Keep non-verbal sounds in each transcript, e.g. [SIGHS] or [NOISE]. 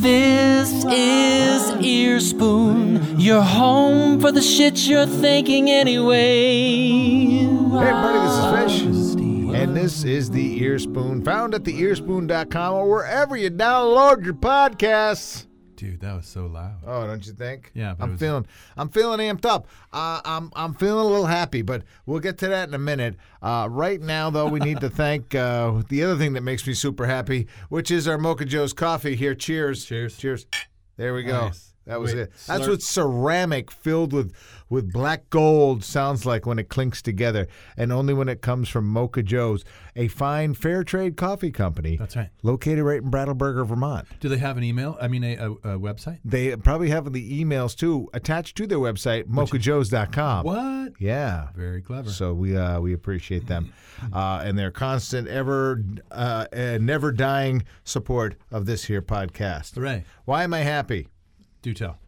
This is Ear Spoon, your home for the shit you're thinking anyway. Hey everybody, this is Fish. And this is the Ear Spoon, found at theearspoon.com or wherever you download your podcasts. Dude, that was so loud. Oh, don't you think? Yeah, I'm was- feeling I'm feeling amped up. Uh, I'm I'm feeling a little happy, but we'll get to that in a minute. Uh, right now, though, we need to [LAUGHS] thank uh, the other thing that makes me super happy, which is our Mocha Joe's coffee here. Cheers! Cheers. Cheers! There we go. Nice. That was Wait, it. That's what ceramic filled with with black gold sounds like when it clinks together, and only when it comes from Mocha Joe's, a fine fair trade coffee company. That's right. Located right in Brattleboro, Vermont. Do they have an email? I mean, a, a, a website? They probably have the emails too attached to their website, mochajoes.com. What? Yeah. Very clever. So we uh, we appreciate them [LAUGHS] uh, and their constant, ever, uh, uh, never dying support of this here podcast. Hooray. Why am I happy? Do tell.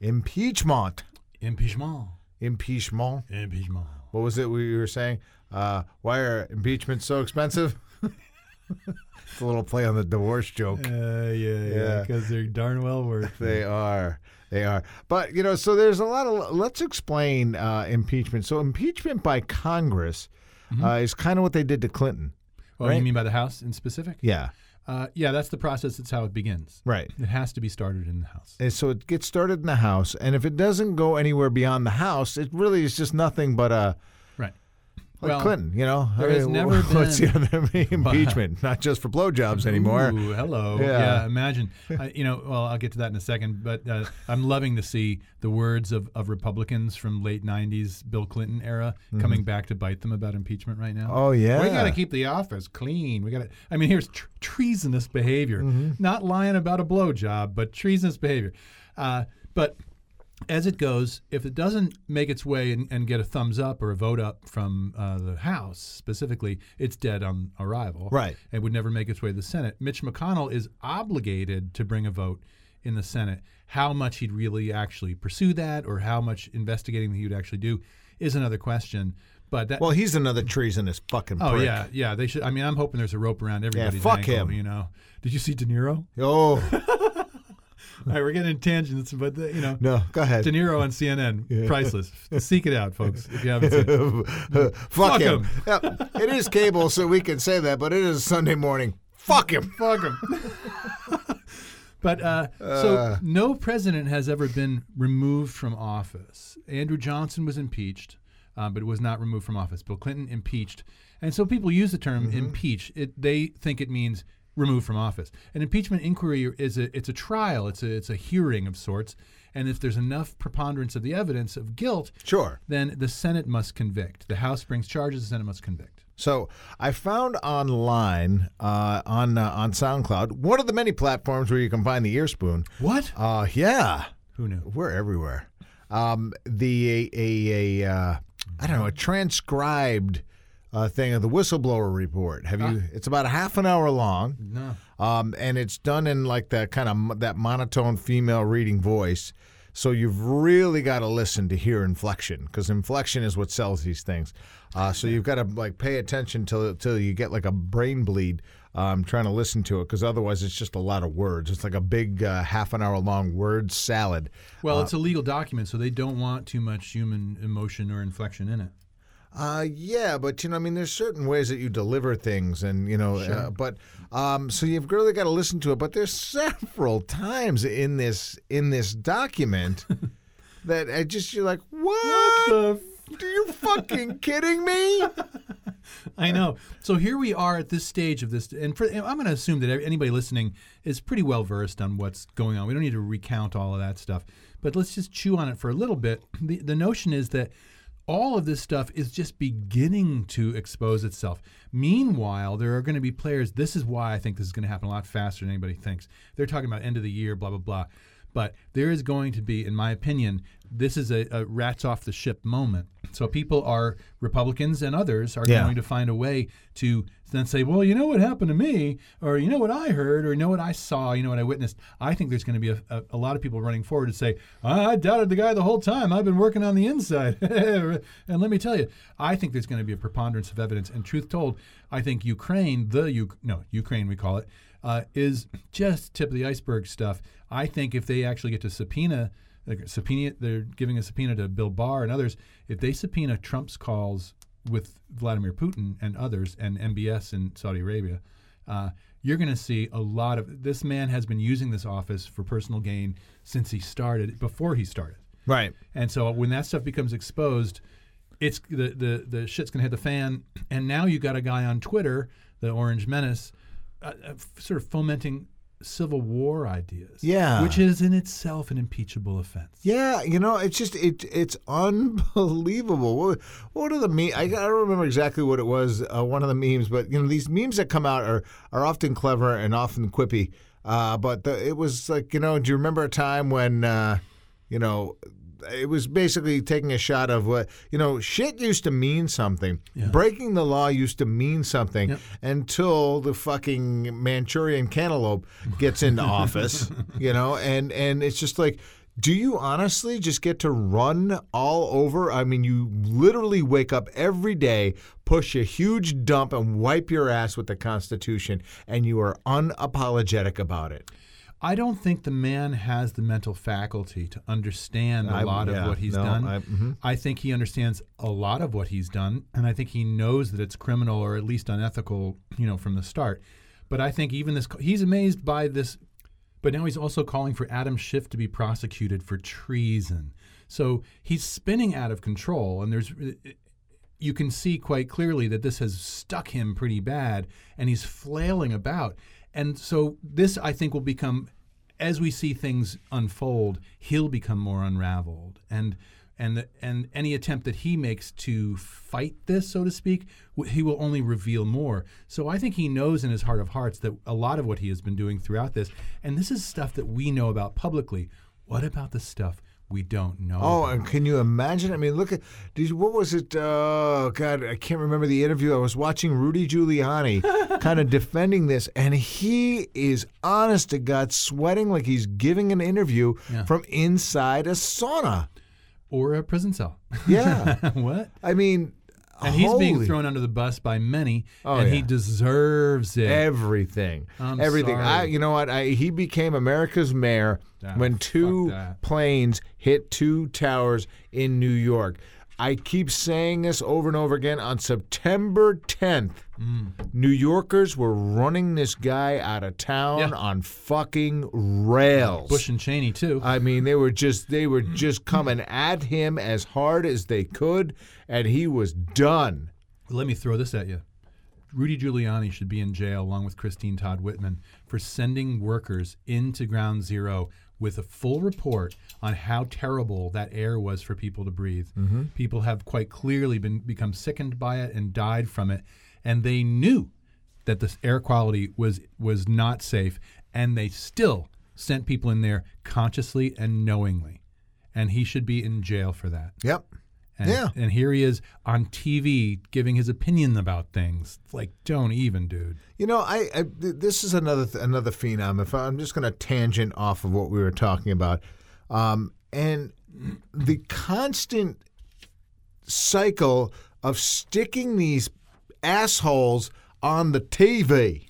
Impeachment. Impeachment. Impeachment. Impeachment. What was it we were saying? Uh, why are impeachments so expensive? [LAUGHS] it's a little play on the divorce joke. Uh, yeah, Yeah. yeah. Because they're darn well worth [LAUGHS] They are. They are. But, you know, so there's a lot of. Let's explain uh, impeachment. So, impeachment by Congress uh, is kind of what they did to Clinton. Oh, Right. you mean by the House in specific? Yeah. Uh, yeah, that's the process. That's how it begins. Right. It has to be started in the House. And so it gets started in the House. And if it doesn't go anywhere beyond the House, it really is just nothing but a. Like Well, Clinton, you know? there has never [LAUGHS] what's been- the [LAUGHS] impeachment? Not just for blowjobs anymore. Ooh, hello. Yeah. Yeah. imagine. [LAUGHS] I, you know, well, I'll get to that in a second, but uh, I'm loving to see the words of, of Republicans from late 90s Bill Clinton era coming back to bite them about impeachment right now. Mm-hmm. Oh, yeah. We got to keep the office clean. We got to, I mean, here's tr- treasonous behavior. Mm-hmm. Not lying about a blowjob, but treasonous behavior. Uh, but as it goes, if it doesn't make its way and, and get a thumbs up or a vote up from uh, the House specifically, it's dead on arrival. Right. It would never make its way to the Senate. Mitch McConnell is obligated to bring a vote in the Senate. How much he'd really actually pursue that or how much investigating he would actually do is another question. But that, Well, he's another treasonous fucking oh prick. yeah, yeah, they should. I mean, I'm hoping there's a rope around everybody's fuck ankle, him. You know, did you see De Niro? Oh, [LAUGHS] All right, we're getting in tangents, but the, you know, no. Go ahead. De Niro on CNN, priceless. [LAUGHS] Seek it out, folks, if you haven't seen it. [LAUGHS] Fuck, Fuck him. him. [LAUGHS] Yeah, it is cable, so we can say that, but it is Sunday morning. Fuck him. Fuck him. but uh, so no president has ever been removed from office. Andrew Johnson was impeached, uh, but was not removed from office. Bill Clinton impeached, and so people use the term impeach. It, they think it means removed from office. An impeachment inquiry is a it's a trial. It's a it's a hearing of sorts. And if there's enough preponderance of the evidence of guilt, Sure. then the Senate must convict. The House brings charges. The Senate must convict. So I found online uh, on uh, on SoundCloud one of the many platforms where you can find the ear spoon. What? Uh, yeah, Who knew? we're everywhere. Um, the a a, a uh, I don't know a transcribed uh, thing of the whistleblower report. Have you? It's about a half an hour long. No. um, and it's done in like that kind of that monotone female reading voice. So you've really got to listen to hear inflection because inflection is what sells these things. Uh, so you've got to like pay attention till till you get like a brain bleed um, trying to listen to it because otherwise it's just a lot of words. It's like a big uh, half an hour long word salad. Well, it's a legal document, so they don't want too much human emotion or inflection in it. Uh, yeah, but you know, I mean, there's certain ways that you deliver things, and you know, uh, but um, so you've really got to listen to it. But there's several times in this in this document [LAUGHS] that I just you're like, what? the Are you fucking kidding me? [LAUGHS] I know. So here we are at this stage of this, and, for, and I'm going to assume that anybody listening is pretty well versed on what's going on. We don't need to recount all of that stuff, but let's just chew on it for a little bit. The, the notion is that all of this stuff is just beginning to expose itself. Meanwhile, there are going to be players. This is why I think this is going to happen a lot faster than anybody thinks. They're talking about end of the year, blah blah blah. But there is going to be, in my opinion, this is a, a rats off the ship moment So people are Republicans and others are Yeah. going to find a way to then say, well, you know what happened to me, or you know what I heard, or you know what I saw, you know what I witnessed. I think there's going to be a, a, a lot of people running forward to say, I doubted the guy the whole time. I've been working on the inside. [LAUGHS] and let me tell you, I think there's going to be a preponderance of evidence. And truth told, I think Ukraine, the U- no Ukraine we call it, uh, is just tip of the iceberg stuff. I think if they actually get to subpoena, like subpoena, they're giving a subpoena to Bill Barr and others. If they subpoena Trump's calls with Vladimir Putin and others and MBS in Saudi Arabia, uh, you're going to see a lot of this man has been using this office for personal gain since he started, before he started. Right. And so when that stuff becomes exposed, it's the the the shit's gonna hit the fan. And now you got a guy on Twitter, the Orange Menace, uh, uh, sort of fomenting civil war ideas. Yeah. which is in itself an impeachable offense. Yeah, you know, it's just it it's unbelievable. What, what are the me? I, I don't remember exactly what it was. Uh, one of the memes, but you know, these memes that come out are are often clever and often quippy. Uh, but the, it was like you know, do you remember a time when uh, you know? It was basically taking a shot of what you know. Shit used to mean something. Breaking the law used to mean something Yep. until the fucking Manchurian cantaloupe gets into [LAUGHS] office. You know, and and it's just like do you honestly just get to run all over? I mean, you literally wake up every day, push a huge dump, and wipe your ass with the Constitution, and you are unapologetic about it. I don't think the man has the mental faculty to understand a I- lot yeah, of what he's no, done. I- mhm. I think he understands a lot of what he's done, and I think he knows that it's criminal or at least unethical, you know, from the start. But I think even this, he's amazed by this. But now he's also calling for Adam Schiff to be prosecuted for treason. So he's spinning out of control, and there's you can see quite clearly that this has stuck him pretty bad and he's flailing about. And so this I think will become as we see things unfold, he'll become more unraveled. And and and any attempt that he makes to fight this, so to speak, he will only reveal more. So I think he knows in his heart of hearts that a lot of what he has been doing throughout this, and this is stuff that we know about publicly. What about the stuff we don't know? Oh, about? and can you imagine? I mean, look at did you, what was it? Oh God, I can't remember the interview. I was watching Rudy Giuliani, [LAUGHS] kind of defending this, and he is honest to God, sweating like he's giving an interview Yeah. from inside a sauna. or a prison cell. Yeah, [LAUGHS] what? I mean, And he's being thrown under the bus by many, Oh, and he deserves it. Everything, I'm everything. I, you know what? I, he became America's mayor Ah, when two planes hit two towers in New York. I keep saying this over and over again. On September 10th, Mm. New Yorkers were running this guy out of town Yeah. on fucking rails. Bush and Cheney too. I mean, they were just they were just coming at him as hard as they could, and he was done. Let me throw this at you. Rudy Giuliani should be in jail along with Christine Todd Whitman for sending workers into Ground Zero with a full report on how terrible that air was for people to breathe. Mm-hmm. People have quite clearly been become sickened by it and died from it, and they knew that the air quality was was not safe, and they still sent people in there consciously and knowingly, and he should be in jail for that. Yep. And, Yeah. And here he is on TV giving his opinion about things. It's like, don't even, dude. You know, I, I this is another th- another phenom. If I, I'm just going to tangent off of what we were talking about, um, and the constant cycle of sticking these assholes on the TV.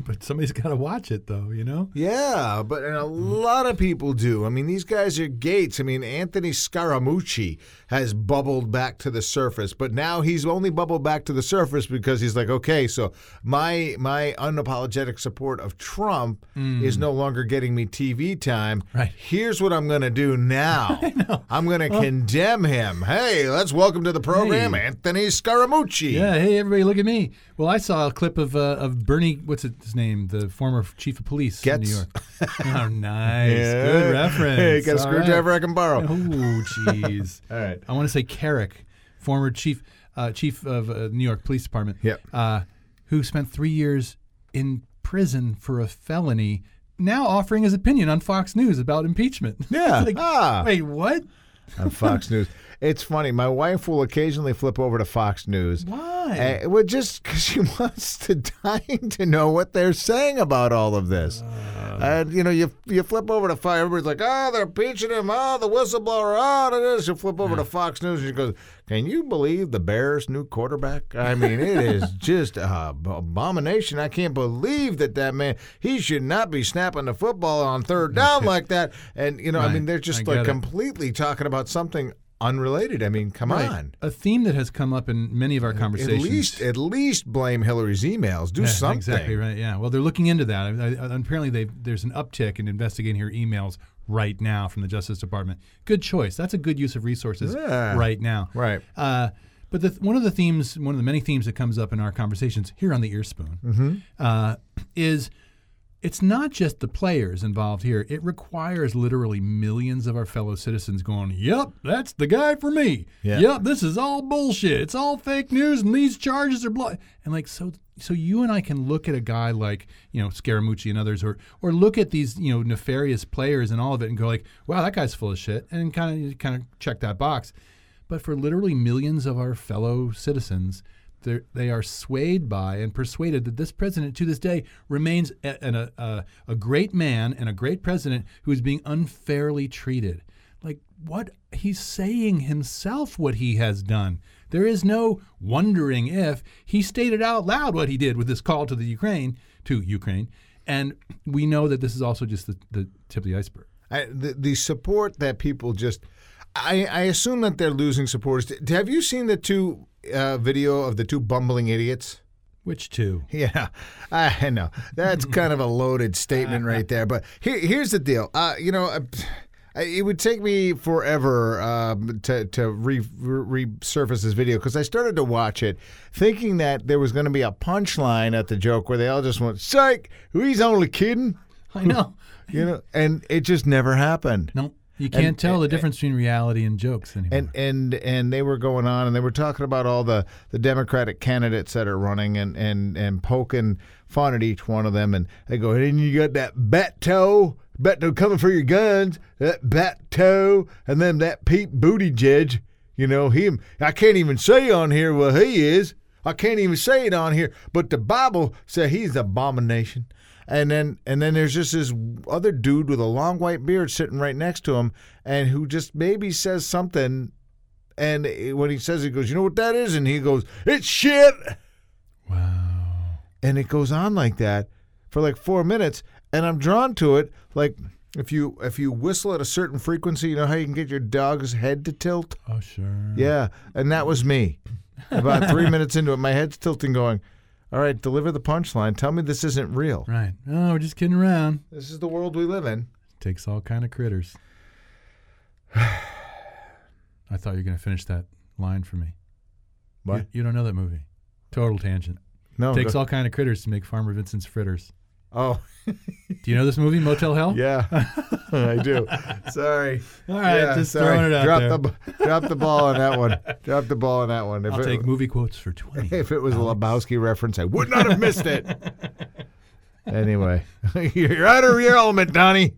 [LAUGHS] But somebody's got to watch it, though, you know? Yeah, but and a lot of people do. I mean, these guys are gates. I mean, Anthony Scaramucci has bubbled back to the surface, but now he's only bubbled back to the surface because he's like, okay, so my my unapologetic support of Trump is no longer getting me TV time. Right. Here's what I'm going to do now. [LAUGHS] I'm going to condemn him. Hey, let's welcome to the program Hey. Anthony Scaramucci. Yeah, hey, everybody, look at me. Well, I saw a clip of uh, of Bernie, what's his name? The former chief of police in New York. oh, [LAUGHS] nice. Yeah. Good reference. Hey, got a All screwdriver right. I can borrow. Oh, jeez. [LAUGHS] All right. I want to say Kerik, former chief uh, chief of uh, New York Police Department, Yep. uh, who spent three years in prison for a felony, now offering his opinion on Fox News about impeachment. [LAUGHS] Yeah. Like, Ah. Wait, what? on Fox News. It's funny. My wife will occasionally flip over to Fox News. Why? Uh, well, just because she [LAUGHS] wants to dying to know what they're saying about all of this. Uh. and you know, you you flip over to Fox. Everybody's like, "Oh, they're impeaching him. Oh, the whistleblower. Oh, it is." You flip over to Fox News, and she goes, "Can you believe the Bears' new quarterback? I mean, it is [LAUGHS] just a b- abomination. I can't believe that that man. He should not be snapping the football on third down [LAUGHS] like that." And you know, I mean, they're just get like completely talking about something unrelated. I mean, come Right. on. A theme that has come up in many of our conversations. At least, at least blame Hillary's emails. Do Yeah, something. Exactly right. Yeah. Well, they're looking into that. I, I, apparently, there's an uptick in investigating her emails right now from the Justice Department. Good choice. That's a good use of resources Yeah. right now. Right. Uh, but the, one of the themes, one of the many themes that comes up in our conversations here on the Ear Spoon, Mm-hmm. uh, is it's not just the players involved here. It requires literally millions of our fellow citizens going, "Yep, that's the guy for me. Yeah. Yep, this is all bullshit. It's all fake news, and these charges are blo-. And like so, so you and I can look at a guy like you know Scaramucci and others, or or look at these you know nefarious players and all of it, and go like, "Wow, that guy's full of shit," and kind of kind of check that box. But for literally millions of our fellow citizens, they're- they are swayed by and persuaded that this president to this day remains a, a, a, a great man and a great president who is being unfairly treated. Like what he's saying himself, what he has done. There is no wondering if he stated out loud what he did with this call to the Ukraine, to Ukraine. And we know that this is also just the, the tip of the iceberg. I, the, the support that people just. I, I assume that they're losing supporters. Have you seen the two uh, video of the two bumbling idiots? Which two? Yeah, I know that's kind of a loaded statement right there. But here, here's the deal. Uh, you know, uh, it would take me forever um, to to re, re- resurface this video because I started to watch it thinking that there was going to be a punchline at the joke where they all just went, "Psych, he's only kidding," I know. you know, and it just never happened. No, you can't And- tell the difference between reality and jokes anymore. and and and they were going on and they were talking about all the the democratic candidates that are running and and and poking fun at each one of them and they go and you got that Beto Beto coming for your guns. That Beto and then that Pete Booty Buttigieg you know him I can't even say on here what he is. I can't even say it on here. But the Bible said he's an abomination and then and then there's just this other dude with a long white beard sitting right next to him and who just maybe says something and when he says it, he goes, You know what that is? And he goes, It's shit. wow. And it goes on like that for like four minutes. And I'm drawn to it. Like if you if you whistle at a certain frequency, you know how you can get your dog's head to tilt? Oh, sure. Yeah. And that was me. About three [LAUGHS] minutes into it, my head's tilting, going, All right, deliver the punchline. Tell me this isn't real. Right. Oh, we're just kidding around. This is the world we live in. Takes all kind of critters. [SIGHS] I thought you were going to finish that line for me. What? You, you don't know that movie. Total tangent. No. Takes go- all kind of critters to make Farmer Vincent's fritters. Oh, Do you know this movie, Motel Hell? yeah. [LAUGHS] I do. Sorry. All right, Yeah, just sorry. throwing it out drop there. The, drop the ball on that one. [LAUGHS] Drop the ball on that one. If I'll it, take movie quotes for 20. [LAUGHS] if it was a Lebowski reference, I would not have missed it. anyway, you're out of your element, Donnie.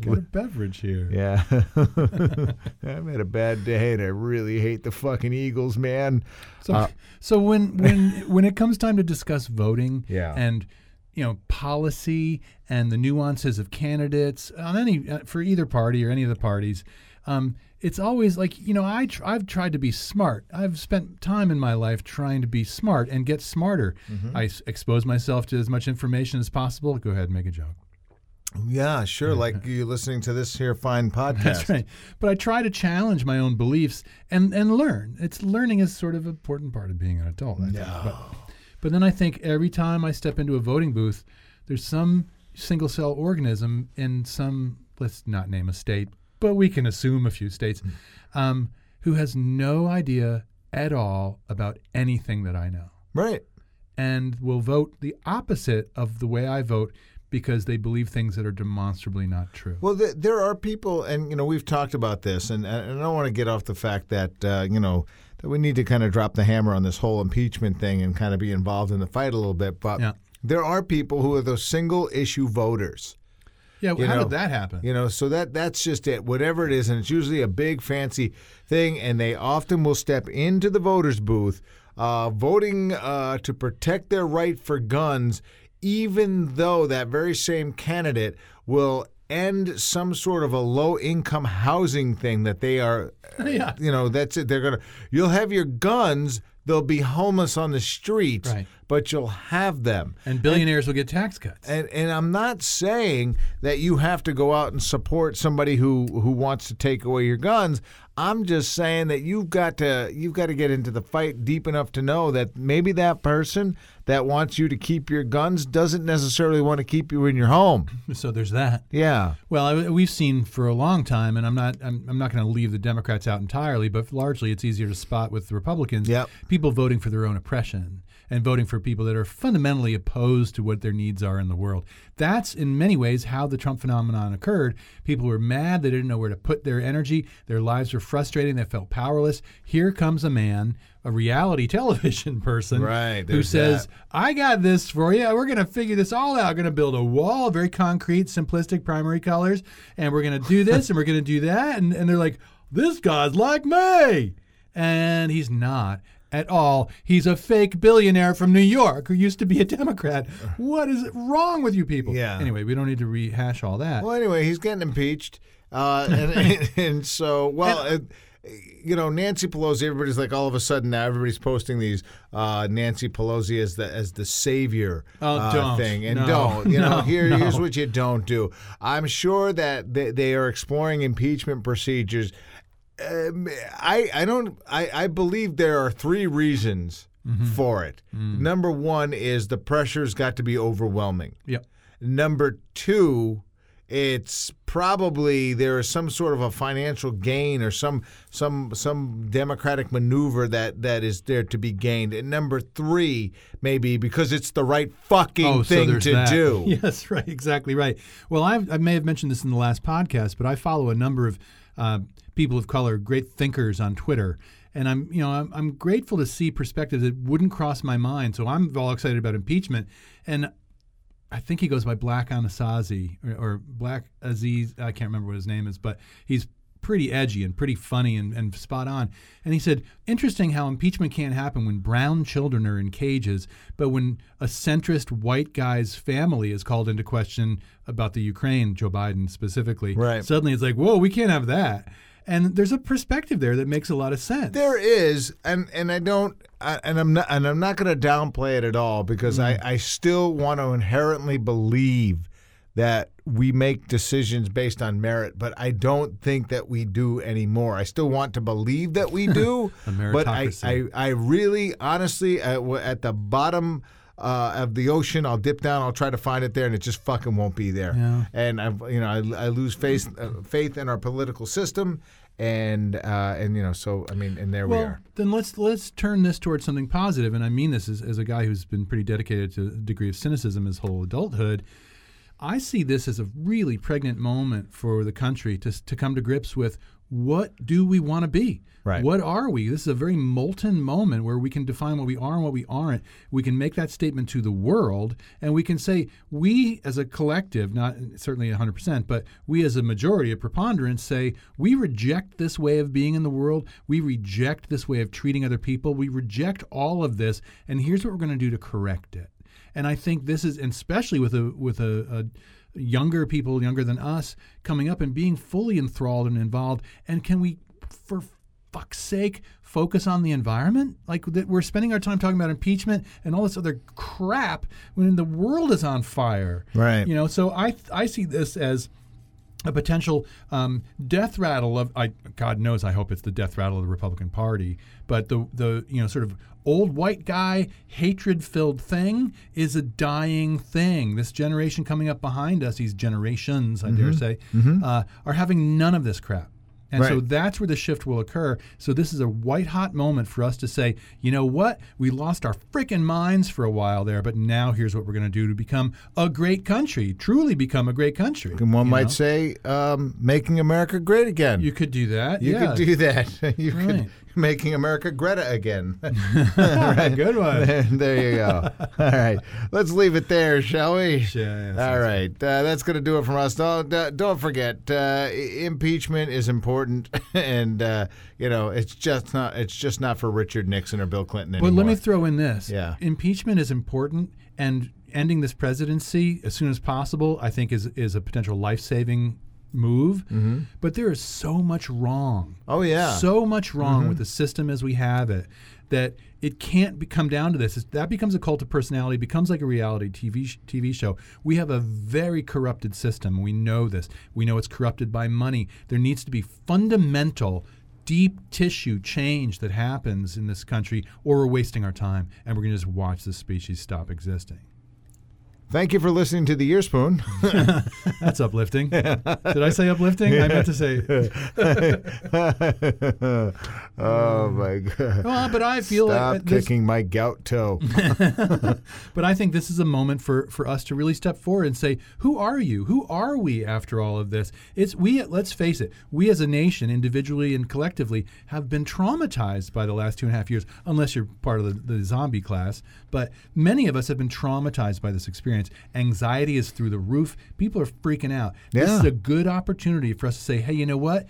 Got a beverage here. Yeah. I've had a bad day and I really hate the fucking Eagles, man. So, Uh, so when when when it comes time to discuss voting Yeah. and you know policy and the nuances of candidates on any uh, for either party or any of the parties, um, it's always like you know I tr- I've tried to be smart. I've spent time in my life trying to be smart and get smarter. Mm-hmm. I s- expose myself to as much information as possible. Go ahead and make a joke. Yeah, sure. Like you listening to this here fine [LAUGHS] podcast. That's right. But I try to challenge my own beliefs and, and learn. It's learning is sort of an important part of being an adult. I think. But, but then I think every time I step into a voting booth, there's some single cell organism in some let's not name a state, but we can assume a few states, um, who has no idea at all about anything that I know Right. and will vote the opposite of the way I vote because they believe things that are demonstrably not true. Well, th- there are people, and you know, we've talked about this, and, and I don't want to get off the fact that uh, you know that we need to kind of drop the hammer on this whole impeachment thing and kind of be involved in the fight a little bit. But Yeah. there are people who are those single issue voters Yeah, You how know, did that happen? You know, so that that's just it. Whatever it is, and it's usually a big fancy thing, and they often will step into the voters' booth, uh, voting uh, to protect their right for guns, even though that very same candidate will end some sort of a low income housing thing that they are [LAUGHS] Yeah. you know that's it they're gonna you'll have your guns they'll be homeless on the street Right. but you'll have them And billionaires will get tax cuts. and and I'm not saying that you have to go out and support somebody who who wants to take away your guns. I'm just saying that you've got to you've got to get into the fight deep enough to know that maybe that person that wants you to keep your guns doesn't necessarily want to keep you in your home. [LAUGHS] so there's that. Yeah. Well, I, we've seen for a long time, and I'm not I'm, I'm not going to leave the Democrats out entirely, but largely it's easier to spot with the Republicans. Yep. People voting for their own oppression and voting for people that are fundamentally opposed to what their needs are in the world. That's in many ways how the Trump phenomenon occurred. People were mad; they didn't know where to put their energy. Their lives were frustrating. They felt powerless. Here comes a man. A reality [LAUGHS] television person Right, who says, that. I got this for you. We're going to figure this all out. We're going to build a wall, very concrete, simplistic primary colors, and we're going to do [LAUGHS] this and we're going to do that. And, and they're like, this guy's like me. And he's not at all. He's a fake billionaire from New York who used to be a Democrat. [LAUGHS] What is wrong with you people? Yeah. Anyway, we don't need to rehash all that. Well, anyway, he's getting impeached, uh, and, [LAUGHS] and so well. uh, you know, Nancy Pelosi. Everybody's like, all of a sudden now, everybody's posting these uh, Nancy Pelosi as the as the savior Oh, uh, thing, and No. don't. You know, [LAUGHS] No, here no. here's what you don't do. I'm sure that they, they are exploring impeachment procedures. Um, I I don't I, I believe there are three reasons Mm-hmm. for it. Mm. Number one is the pressure's got to be overwhelming. Yep. Number two, it's probably there is some sort of a financial gain or some some some democratic maneuver that that is there to be gained. And number three, maybe because it's the right fucking Oh, thing there's to that. do. [LAUGHS] Yes, right, exactly right. Well, I've, I may have mentioned this in the last podcast, but I follow a number of uh, people of color, great thinkers on Twitter, and I'm, you know, I'm, I'm grateful to see perspectives that wouldn't cross my mind. So I'm all excited about impeachment, and I think he goes by Black Anasazi or, or Black Aziz. I can't remember what his name is, but he's pretty edgy and pretty funny and, and spot on. And he said, interesting how impeachment can't happen when brown children are in cages, but when a centrist white guy's family is called into question about the Ukraine, Joe Biden specifically, Right. suddenly it's like, whoa, we can't have that. And there's a perspective there that makes a lot of sense. There is, and and I don't, I, and I'm not, and I'm not going to downplay it at all because Mm. I I still want to inherently believe that we make decisions based on merit, but I don't think that we do anymore. I still want to believe that we [LAUGHS] do, but I, I. I really honestly at, at the bottom. Uh, of the ocean, I'll dip down. I'll try to find it there, and it just fucking won't be there. Yeah. And I, you know, I, I lose faith uh, faith in our political system, and uh, and you know, so I mean, and there we well, are. then let's let's turn this towards something positive, and I mean this as, as a guy who's been pretty dedicated to a degree of cynicism his whole adulthood. I see this as a really pregnant moment for the country to to come to grips with what do we want to be? Right. What are we? This is a very molten moment where we can define what we are and what we aren't. We can make that statement to the world, and we can say we as a collective, not certainly 100%, but we as a majority, a preponderance, say we reject this way of being in the world. We reject this way of treating other people. We reject all of this, and here's what we're going to do to correct it. And I think this is, especially with a with a, a younger people, younger than us, coming up and being fully enthralled and involved. And can we, for fuck's sake, focus on the environment? Like that, we're spending our time talking about impeachment and all this other crap when the world is on fire. Right. You know, so I I see this as a potential um, death rattle of I, God knows I hope it's the death rattle of the Republican Party, but the the you know sort of old white guy hatred filled thing is a dying thing. This generation coming up behind us, these generations I dare say, uh, are having none of this crap. And so that's where the shift will occur. So this is a white hot moment for us to say, you know what? We lost our freaking minds for a while there, but now here's what we're going to do to become a great country, truly become a great country. And one might know? say, um, making America great again. You could do that. You yeah. could do that. [LAUGHS] you Right. could [LAUGHS] making America Greta again. [LAUGHS] [LAUGHS] Good one. there you go. All right, let's leave it there, shall we? Yeah, yeah, All right, uh, that's going to do it from us. Don't don't forget, uh, impeachment is important, and uh, you know it's just not it's just not for Richard Nixon or Bill Clinton anymore. let me throw in this. Yeah. Impeachment is important, and ending this presidency as soon as possible, I think, is is a potential life saving move. Mm-hmm. But there is so much wrong. oh yeah, So much wrong with the system as we have it that it can't be, come down to this. It's- that becomes a cult of personality, becomes like a reality TV sh- TV show. We have a very corrupted system. We know this. We know it's corrupted by money. There needs to be fundamental deep tissue change that happens in this country or we're wasting our time and we're going to just watch this species stop existing. Thank you for listening to the Ear Spoon. [LAUGHS] That's uplifting. Did I say uplifting? I meant to say [LAUGHS] oh my god! well, but I feel Stop like this, kicking my gout toe. [LAUGHS] But I think this is a moment for, for us to really step forward and say, who are you? Who are we after all of this? It's we. Let's face it. We as a nation, individually and collectively, have been traumatized by the last two and a half years. Unless you're part of the, the zombie class, but many of us have been traumatized by this experience. Anxiety is through the roof. People are freaking out. This is a good opportunity for us to say, hey, you know what?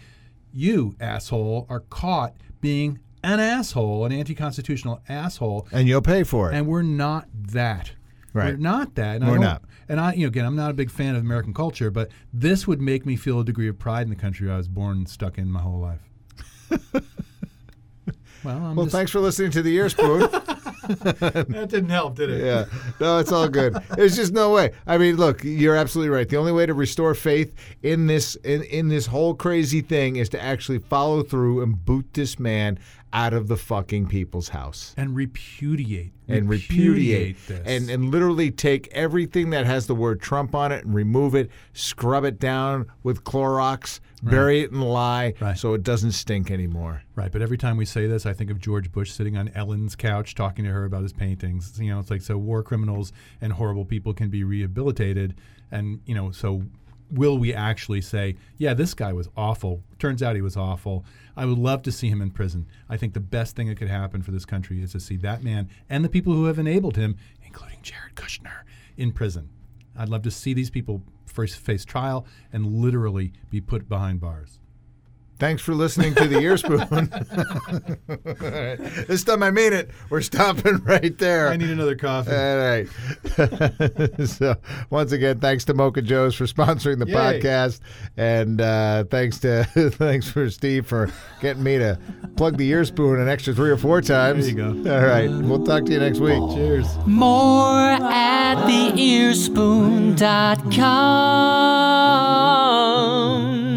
You asshole are caught being an asshole, an anti-constitutional asshole, and you'll pay for it. and we're not that. Right. We're not that. And I We're not. And I, you know, again, I'm not a big fan of American culture, but this would make me feel a degree of pride in the country I was born and stuck in my whole life. [LAUGHS] well, I'm well, just, thanks for listening to the Ear Spoon. [LAUGHS] [LAUGHS] that didn't help, did it? yeah, no, it's all good. There's just no way. I mean, look, you're absolutely right. The only way to restore faith in this in, in this whole crazy thing is to actually follow through and boot this man out of the fucking people's house. And repudiate. And repudiate, this. and and literally take everything that has the word Trump on it and remove it, scrub it down with Clorox, bury it in lye, Right. so it doesn't stink anymore. Right, but every time we say this, I think of George Bush sitting on Ellen's couch talking to her about his paintings. You know, it's like so war criminals and horrible people can be rehabilitated, and you know, so will we actually say, yeah, this guy was awful? Turns out he was awful. I would love to see him in prison. I think the best thing that could happen for this country is to see that man and the people who have enabled him, including Jared Kushner, in prison. I'd love to see these people first face trial and literally be put behind bars. Thanks for listening to the Ear Spoon. [LAUGHS] All right. This time I mean it. We're stopping [LAUGHS] right there. I need another coffee. All right. [LAUGHS] so once again, thanks to Mocha Joe's for sponsoring the Yay. podcast, and uh, thanks to thanks for Steve for getting me to plug the ear spoon an extra three or four times. There you go. All right. We'll talk to you next week. Cheers. More at theearspoon.com.